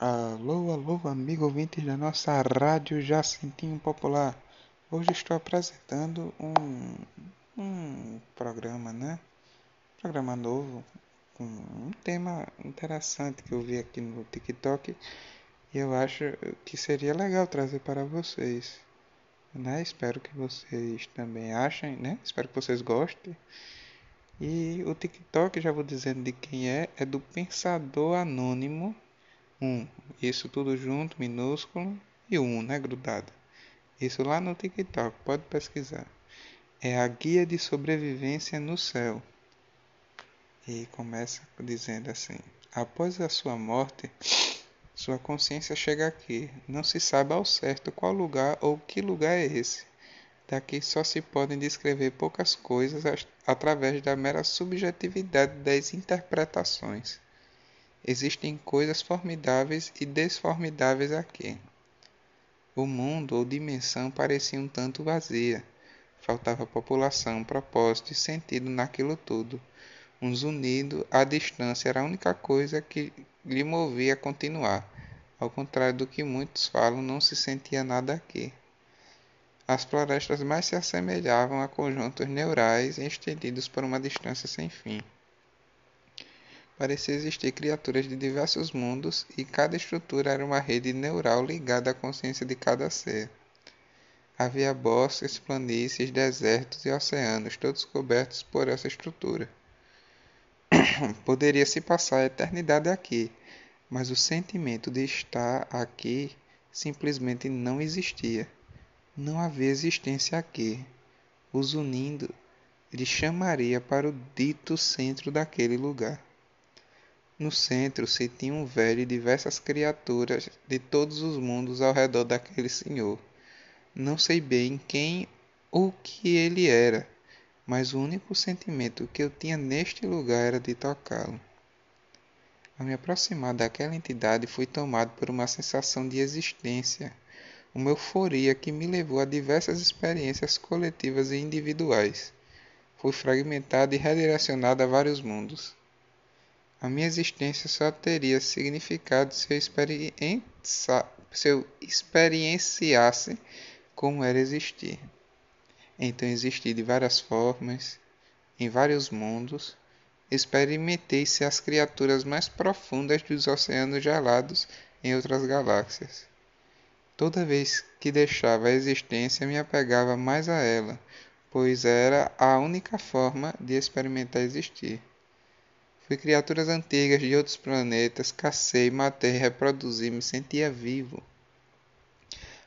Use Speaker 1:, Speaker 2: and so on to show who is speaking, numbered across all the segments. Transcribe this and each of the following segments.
Speaker 1: Alô, alô, amigo ouvintes da nossa rádio Jacintinho Popular. Hoje estou apresentando um, um programa, né? Programa novo, com um tema interessante que eu vi aqui no TikTok e eu acho que seria legal trazer para vocês, né? Espero que vocês também achem, né? Espero que vocês gostem. E o TikTok, já vou dizendo de quem é, é do Pensador Anônimo 1. Isso tudo junto, minúsculo, e 1, né, grudado. Isso lá no TikTok, pode pesquisar. É a guia de sobrevivência no céu. E começa dizendo assim: Após a sua morte, sua consciência chega aqui. Não se sabe ao certo qual lugar ou que lugar é esse. Daqui só se podem descrever poucas coisas através da mera subjetividade das interpretações. Existem coisas formidáveis e desformidáveis aqui. O mundo ou dimensão parecia um tanto vazia. Faltava população, propósito e sentido naquilo tudo. Um zunido à distância era a única coisa que lhe movia a continuar. Ao contrário do que muitos falam, não se sentia nada aqui. As florestas mais se assemelhavam a conjuntos neurais estendidos por uma distância sem fim. Parecia existir criaturas de diversos mundos e cada estrutura era uma rede neural ligada à consciência de cada ser. Havia bosques, planícies, desertos e oceanos, todos cobertos por essa estrutura. Poderia se passar a eternidade aqui, mas o sentimento de estar aqui simplesmente não existia. Não havia existência aqui. Os unindo, ele chamaria para o dito centro daquele lugar. No centro se tinha um velho e diversas criaturas de todos os mundos ao redor daquele senhor. Não sei bem quem ou que ele era, mas o único sentimento que eu tinha neste lugar era de tocá-lo. Ao me aproximar daquela entidade, fui tomado por uma sensação de existência uma euforia que me levou a diversas experiências coletivas e individuais. Fui fragmentado e redirecionado a vários mundos. A minha existência só teria significado se eu, se eu experienciasse como era existir. Então existi de várias formas, em vários mundos, experimentei ser as criaturas mais profundas dos oceanos gelados em outras galáxias. Toda vez que deixava a existência, me apegava mais a ela, pois era a única forma de experimentar existir. Fui criaturas antigas de outros planetas, cacei, matei, reproduzi, me sentia vivo.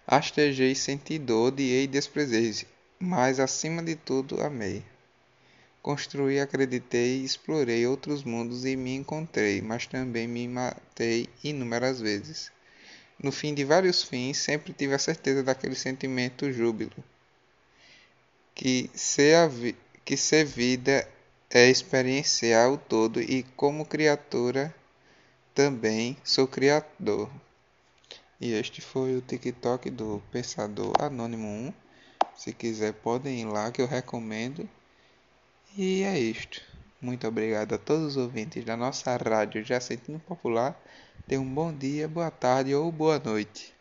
Speaker 1: Astejei, senti dor, odiei e desprezei, mas acima de tudo amei. Construí, acreditei, explorei outros mundos e me encontrei, mas também me matei inúmeras vezes. No fim de vários fins, sempre tive a certeza daquele sentimento júbilo. Que ser, que ser vida é experienciar o todo e, como criatura, também sou criador. E este foi o TikTok do Pensador Anônimo 1. Se quiser, podem ir lá que eu recomendo. E é isto. Muito obrigado a todos os ouvintes da nossa rádio Jacentino Popular. Tenha um bom dia, boa tarde ou boa noite.